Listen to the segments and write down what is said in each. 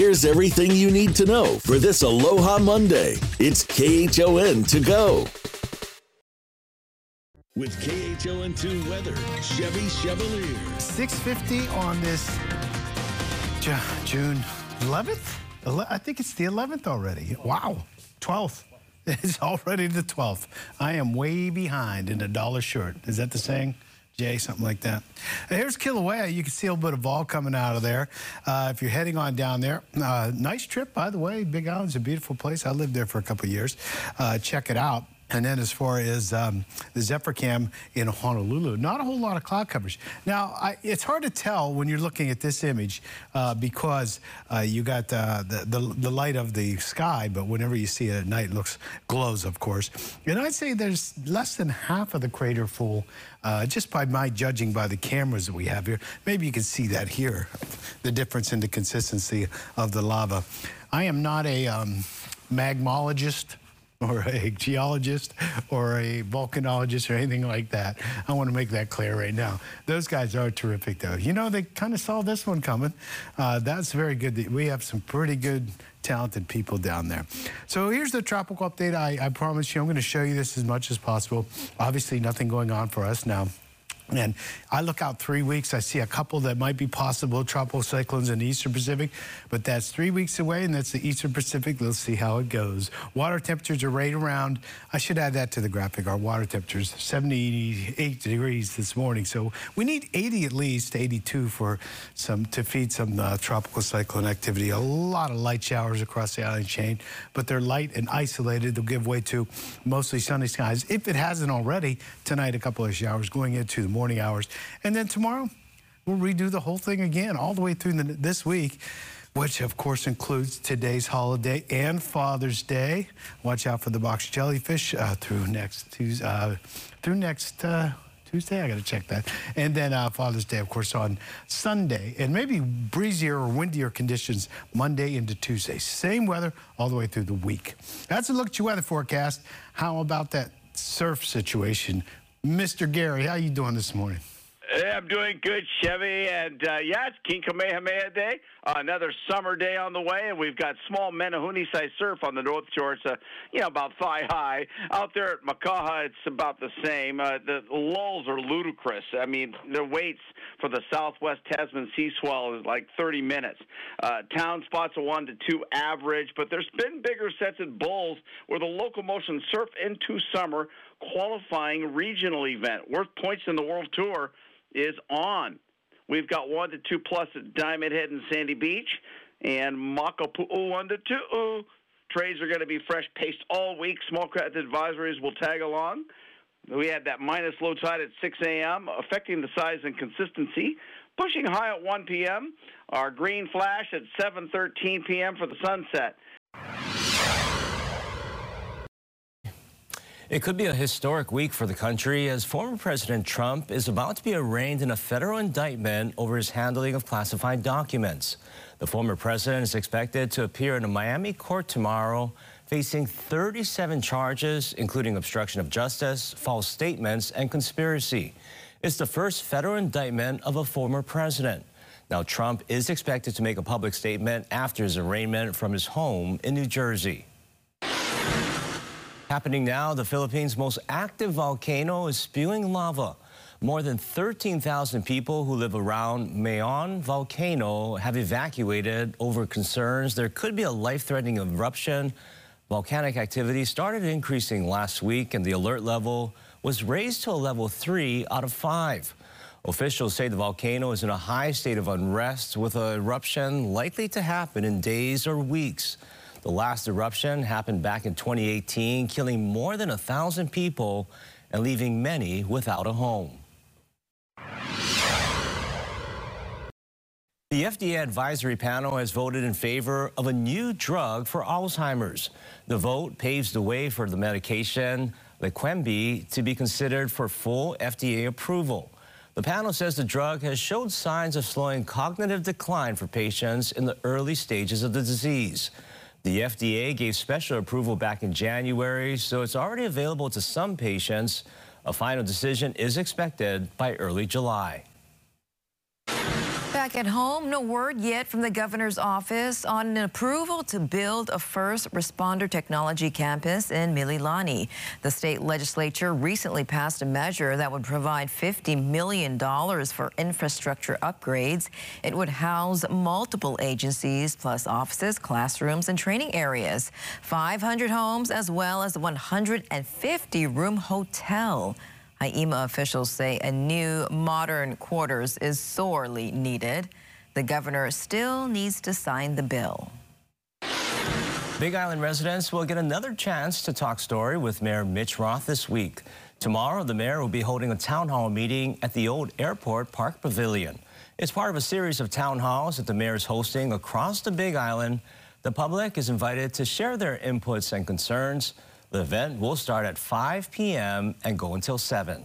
here's everything you need to know for this Aloha Monday. It's KHON 2GO. With KHON2 weather, Chevy Chevalier. 650 on this June 11th? I think it's the 11th already. Wow. 12th. It's already the 12th. I am way behind in a dollar short. Is that the saying? Something like that. Here's Kilauea. You can see a little bit of vog coming out of there. Uh, if you're heading on down there, uh, nice trip, by the way. Big Island's a beautiful place. I lived there for a couple years. Uh, check it out. And then as far as um, the Zephyr Cam in Honolulu, not a whole lot of cloud coverage. Now, I, it's hard to tell when you're looking at this image uh, because uh, you got uh, the, the, the, light of the sky, but whenever you see it at night, it looks glows, of course. And I'd say there's less than half of the crater full, uh, just by my judging by the cameras that we have here. Maybe you can see that here, the difference in the consistency of the lava. I am not a um, magmologist or a geologist or a volcanologist or anything like that. I want to make that clear right now. Those guys are terrific, though. You know, they kind of saw this one coming. Uh, that's very good. We have some pretty good talented people down there. So here's the tropical update. I, I promise you, I'm going to show you this as much as possible. Obviously, nothing going on for us now. And I look out three weeks, I see a couple that might be possible tropical cyclones in the Eastern Pacific, but that's three weeks away, and that's the Eastern Pacific. Let's see how it goes. Water temperatures are right around, I should add that to the graphic, our water temperatures, 78 degrees this morning. So we need 80 at least, 82 for some to feed some uh, tropical cyclone activity. A lot of light showers across the island chain, but they're light and isolated. They'll give way to mostly sunny skies. If it hasn't already, tonight a couple of showers going into the morning morning hours. And then tomorrow, we'll redo the whole thing again all the way through the, this week which of course includes today's holiday and Father's Day. Watch out for the box jellyfish uh, through next Tuesday. Uh, through next uh, Tuesday, I got to check that. And then uh, Father's Day, of course, on Sunday, and maybe breezier or windier conditions Monday into Tuesday. Same weather all the way through the week. That's a look at your weather forecast. How about that surf situation Mr. Gary, how you doing this morning? Hey, I'm doing good, Chevy, and uh, yeah, it's King Kamehameha Day. Uh, another summer day on the way, and we've got small Menehune-sized surf on the North Shore. It's uh, you know about thigh high. Out there at Makaha, it's about the same. Uh, the lulls are ludicrous. I mean, the waits for the Southwest Tasman sea swell is like 30 minutes. Uh, town spots are one to two average, but there's been bigger sets at Bowls where the Local Motion surf into summer qualifying regional event. Worth points in the World Tour is on. We've got one to two plus at Diamond Head and Sandy Beach, and Makapu'u one to two. Trades are going to be fresh paced all week. Small craft advisories will tag along. We had that minus low tide at 6 a.m., affecting the size and consistency. Pushing high at 1 p.m. Our green flash at 7:13 p.m. for the sunset. It could be a historic week for the country as former President Trump is about to be arraigned in a federal indictment over his handling of classified documents. The former president is expected to appear in a Miami court tomorrow facing 37 charges, including obstruction of justice, false statements, and conspiracy. It's the first federal indictment of a former president. Now, Trump is expected to make a public statement after his arraignment from his home in New Jersey. Happening now, the Philippines' most active volcano is spewing lava. More than 13,000 people who live around Mayon volcano have evacuated over concerns there could be a life-threatening eruption. Volcanic activity started increasing last week and the alert level was raised to a level 3 out of 5. Officials say the volcano is in a high state of unrest with an eruption likely to happen in days or weeks. The last eruption happened back in 2018, killing more than a thousand people and leaving many without a home. The FDA advisory panel has voted in favor of a new drug for Alzheimer's. The vote paves the way for the medication Leqembi to be considered for full FDA approval. The panel says the drug has showed signs of slowing cognitive decline for patients in the early stages of the disease. The FDA gave special approval back in January, so it's already available to some patients. A final decision is expected by early July. Back at home, no word yet from the governor's office on an approval to build a first responder technology campus in Mililani. The state legislature recently passed a measure that would provide $50 million for infrastructure upgrades. It would house multiple agencies, plus offices, classrooms, and training areas, 500 homes, as well as a 150 room hotel. HI-EMA officials say a new modern quarters is sorely needed. The governor still needs to sign the bill. Big Island residents will get another chance to talk story with Mayor Mitch Roth this week. Tomorrow, the mayor will be holding a town hall meeting at the old airport park pavilion. It's part of a series of town halls that the mayor is hosting across the Big Island. The public is invited to share their inputs and concerns. The event will start at 5 p.m. and go until 7.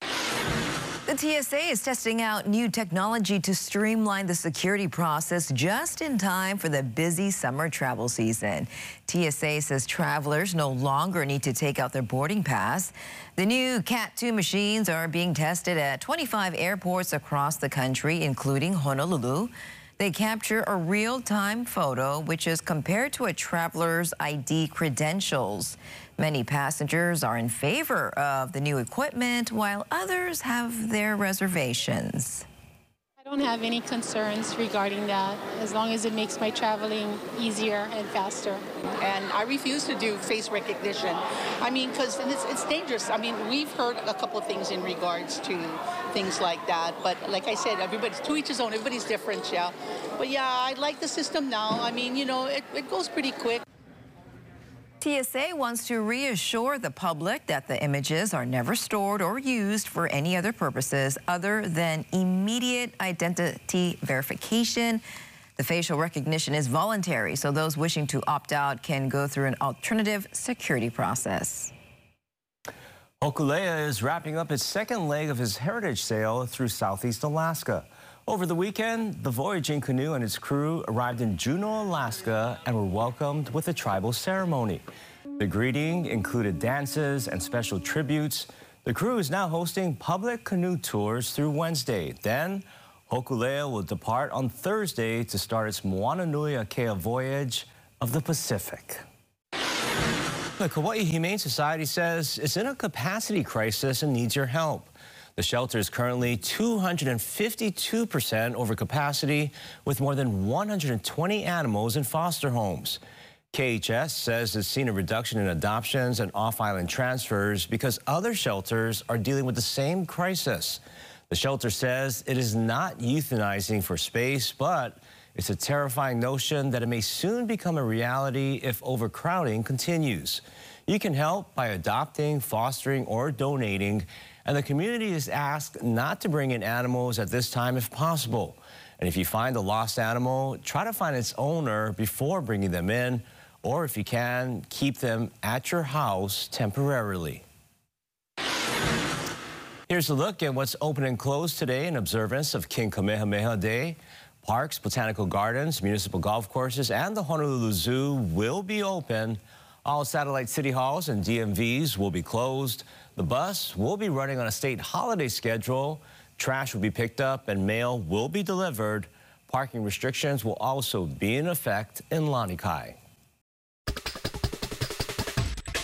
The TSA is testing out new technology to streamline the security process just in time for the busy summer travel season. TSA says travelers no longer need to take out their boarding pass. The new CAT 2 machines are being tested at 25 airports across the country, including Honolulu. They capture a real-time photo, which is compared to a traveler's ID credentials. Many passengers are in favor of the new equipment, while others have their reservations. I don't have any concerns regarding that, as long as it makes my traveling easier and faster. And I refuse to do face recognition. I mean, because it's, it's dangerous. I mean, we've heard a couple of things in regards to things like that. But like I said, everybody's to each his own. Everybody's different, yeah. But yeah, I like the system now. I mean, you know, it, it goes pretty quick. TSA wants to reassure the public that the images are never stored or used for any other purposes other than immediate identity verification. The facial recognition is voluntary, so those wishing to opt out can go through an alternative security process. Hokule'a is wrapping up its second leg of his heritage sail through southeast Alaska. Over the weekend, the voyaging canoe and its crew arrived in Juneau, Alaska, and were welcomed with a tribal ceremony. The greeting included dances and special tributes. The crew is now hosting public canoe tours through Wednesday. Then, Hokule'a will depart on Thursday to start its Moana Nui Akea voyage of the Pacific. The Kauai Humane Society says it's in a capacity crisis and needs your help. The shelter is currently 252% over capacity with more than 120 animals in foster homes. KHS says it's seen a reduction in adoptions and off-island transfers because other shelters are dealing with the same crisis. The shelter says it is not euthanizing for space, but it's a terrifying notion that it may soon become a reality if overcrowding continues. You can help by adopting, fostering, or donating and the community is asked not to bring in animals at this time if possible. And if you find a lost animal, try to find its owner before bringing them in, or if you can, keep them at your house temporarily. Here's a look at what's open and closed today in observance of King Kamehameha Day. Parks, botanical gardens, municipal golf courses, and the Honolulu Zoo will be open. All satellite city halls and DMVs will be closed. The bus will be running on a state holiday schedule. Trash will be picked up and mail will be delivered. Parking restrictions will also be in effect in Lanikai.